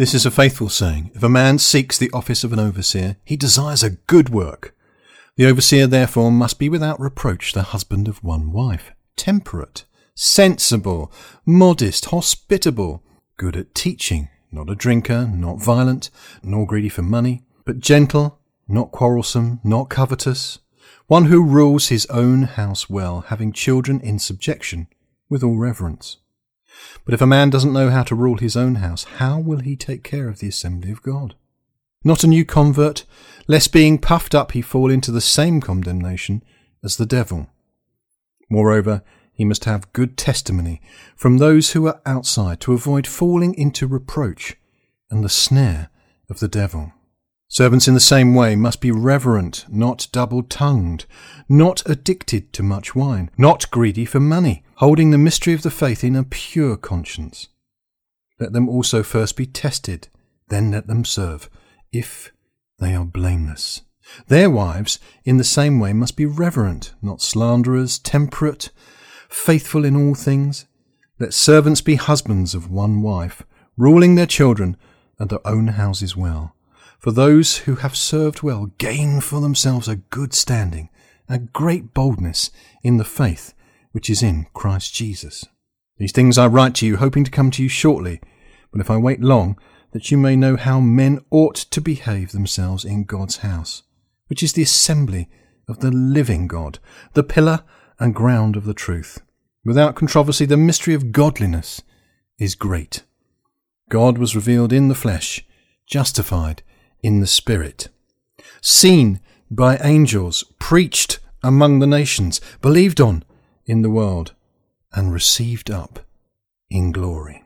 This is a faithful saying. If a man seeks the office of an overseer, he desires a good work. The overseer, therefore, must be without reproach the husband of one wife, temperate, sensible, modest, hospitable, good at teaching, not a drinker, not violent, nor greedy for money, but gentle, not quarrelsome, not covetous, one who rules his own house well, having children in subjection, with all reverence. But if a man doesn't know how to rule his own house, how will he take care of the assembly of God? Not a new convert, lest being puffed up he fall into the same condemnation as the devil. Moreover, he must have good testimony from those who are outside to avoid falling into reproach and the snare of the devil. Servants in the same way must be reverent, not double tongued, not addicted to much wine, not greedy for money, holding the mystery of the faith in a pure conscience. Let them also first be tested, then let them serve, if they are blameless. Their wives, in the same way, must be reverent, not slanderers, temperate, faithful in all things. Let servants be husbands of one wife, ruling their children and their own houses well. For those who have served well gain for themselves a good standing, a great boldness in the faith which is in Christ Jesus. These things I write to you, hoping to come to you shortly. But if I wait long, that you may know how men ought to behave themselves in God's house, which is the assembly of the living God, the pillar and ground of the truth. Without controversy, the mystery of godliness is great. God was revealed in the flesh, justified in the Spirit, seen by angels, preached among the nations, believed on in the world, and received up in glory.